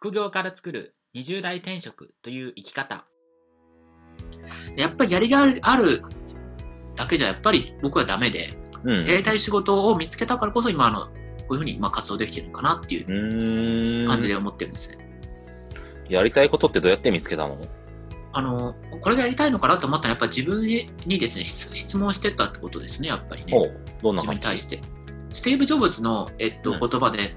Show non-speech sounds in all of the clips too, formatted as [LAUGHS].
副業から作る20代転職という生き方やっぱりやりがあるだけじゃやっぱり僕はダメで、うん。やりたい仕事を見つけたからこそ今あのこういうふうにまあ活動できてるのかなっていう。感じで思ってるんですね。やりたいことってどうやって見つけたの？あのこれがやりたいのかなと思ったらやっぱり自分にですね質質問してたってことですねやっぱりねどんな自分に対して。スティーブ・ジョブズの、えっとうん言葉で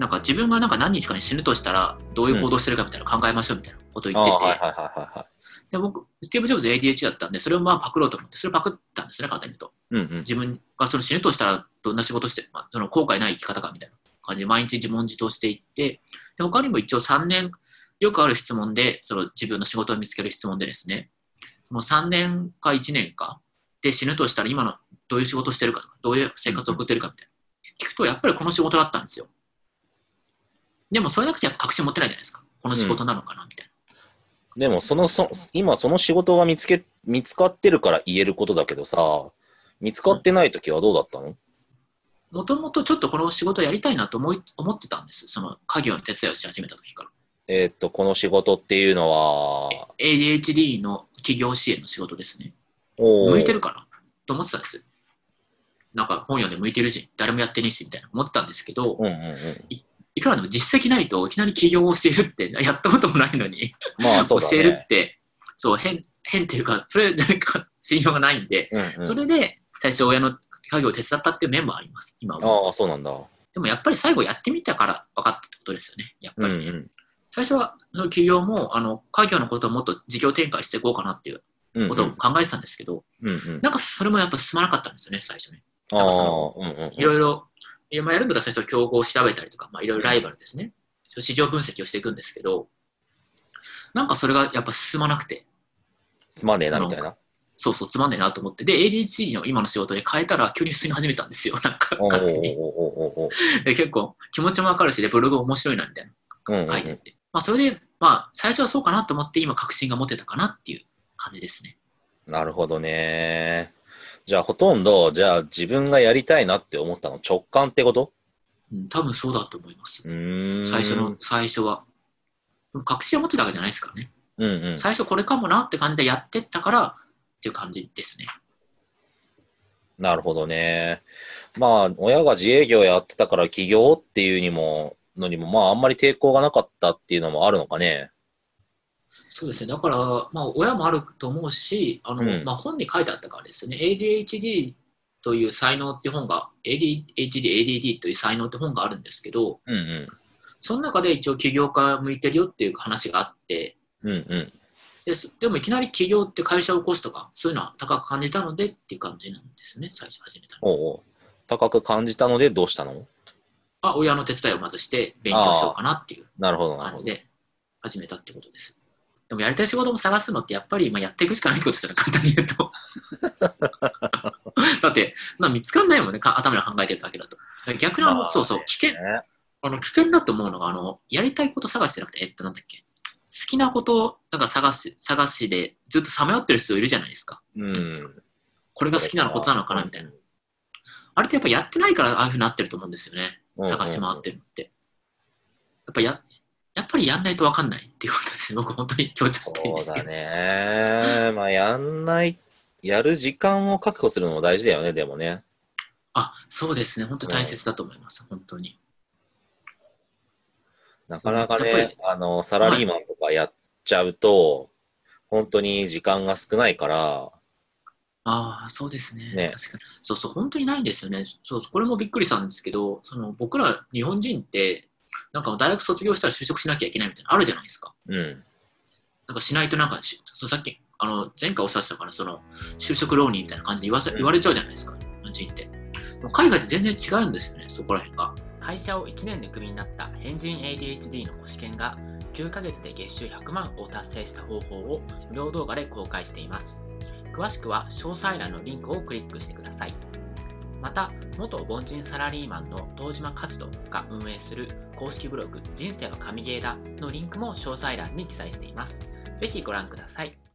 なんか自分がなんか何日かに死ぬとしたらどういう行動してるかみたいなの考えましょうみたいなことを言ってて、で僕スティーブ・ジョブズ ADHD だったんでそれをまあパクろうと思ってそれをパクったんですね簡単に言うと。うんうん。自分がその死ぬとしたらどんな仕事して、まあ、その後悔ない生き方かみたいな感じで毎日自問自答していってで他にも一応3年よくある質問でその自分の仕事を見つける質問でですねその3年か1年かで死ぬとしたら今のどういう仕事をしてるかとかどういう生活を送ってるかみたいな。聞くとやっぱりこの仕事だったんですよでもそれなくては確信持ってないじゃないですか。この仕事なのかなみたいな、でもそのそ、今その仕事が見つけ、見つかってるから言えることだけどさ、見つかってない時はどうだったの？もともとちょっとこの仕事やりたいなと思い思ってたんです。その家業の手伝いをし始めた時から。えーっと、この仕事っていうのは、ADHD の企業支援の仕事ですね。向いてるかなと思ってたんです。なんか本読んで向いてるし、誰もやってねえし、みたいな思ってたんですけど、うんうんうん。いくらでも実績ないといきなり起業を教えるって、[LAUGHS] やったこともないのに、まあそうだ教えるねっ。て、そう、変、変っていうか、それ、なんか [LAUGHS] 信用がないんで、うんうんそれで最初親の家業を手伝ったっていう面もあります、今は。ああ、そうなんだ。でもやっぱり最後やってみたから分かったってことですよね、やっぱりね。うんうん。最初は、その企業も、あの、家業のことをもっと事業展開していこうかなっていうことを考えてたんですけど、うんうん。なんかそれもやっぱ進まなかったんですよね、最初ね。あなんかそあ、うんうん。いろいろ、いやまあやるんだったら最初競合を調べたりとか、まあいろいろライバルですね。市場分析をしていくんですけど、なんかそれがやっぱ進まなくて、つまんねえな、みたいな。そうそう、つまんねえなと思って、で、ADHD の今の仕事に変えたら急に進み始めたんですよ、なんか勝手に。[LAUGHS] で、結構気持ちもわかるし、で、ブログ面白いな、みたいな書いてて。まあそれで、まあ最初はそうかなと思って、今確信が持てたかなっていう感じですね。なるほどね。じゃあ、ほとんど、じゃあ、自分がやりたいなって思ったの直感ってこと？うん、多分そうだと思います。最初の、最初は。確信を持ってたわけじゃないですからね。うんうん。最初これかもなって感じでやってったからっていう感じですね。なるほどね。まあ、親が自営業やってたから起業っていうにも、のにも、まあ、あんまり抵抗がなかったっていうのもあるのかね。そうですね。だから、まあ、親もあると思うし、あの、うんまあ、本に書いてあったからですよね。ADHD という才能って本が、ADHD、ADD という才能って本があるんですけど、うんうん。その中で一応起業家向いてるよっていう話があって、うんうん。ですでもいきなり起業って会社を起こすとか、そういうのは高く感じたのでっていう感じなんですね。最初始めたの。おうおう高く感じたのでどうしたの？あ、親の手伝いをまずして勉強しようかなっていうなるほど、なるほど。感じで始めたってことです。でもやりたい仕事も探すのってやっぱりまあやっていくしかないことですよね、簡単に言うと。[LAUGHS] だって、まあ、見つかんないもんね、か頭で考えてるだけだと。逆にあそうそう、危険、ねあの危険だと思うのが、あの、やりたいこと探しじゃなくて、えっと、なんだっけ、好きなことをなんか探し、探しでずっとさまよってる人いるじゃないですか。うん。これが好きなのことなのかなみたいな。あれってやっぱやってないからああいうふうになってると思うんですよね。探し回ってるのって。やっぱや、やっぱりやんないとわかんないっていうことですね。僕本当に強調したいんですけど。そうだね。まあ、やんない、やる時間を確保するのも大事だよね、でもね。あ、そうですね。本当に大切だと思います。本当に。なかなかね、あの、サラリーマンとかやっちゃうと、本当に時間が少ないから、ああ、そうですねね確かに。そうそう、本当にないんですよね。そう、これもびっくりしたんですけど、その僕ら日本人って、なんか大学卒業したら就職しなきゃいけないみたいなのあるじゃないですか。うん。なんかしないとなんかし、そうさっき、あの、前回おっしゃってたから、その、就職浪人みたいな感じで言わせうん言われちゃうじゃないですか、日本人って。海外って全然違うんですよね、そこら辺が。会社を1年でクビになった変人 ADHD の試験が9ヶ月で月収100万を達成した方法を無料動画で公開しています。詳しくは詳細欄のリンクをクリックしてください。また、元凡人サラリーマンの東島和人が運営する公式ブログ人生は神ゲーだのリンクも詳細欄に記載しています。ぜひご覧ください。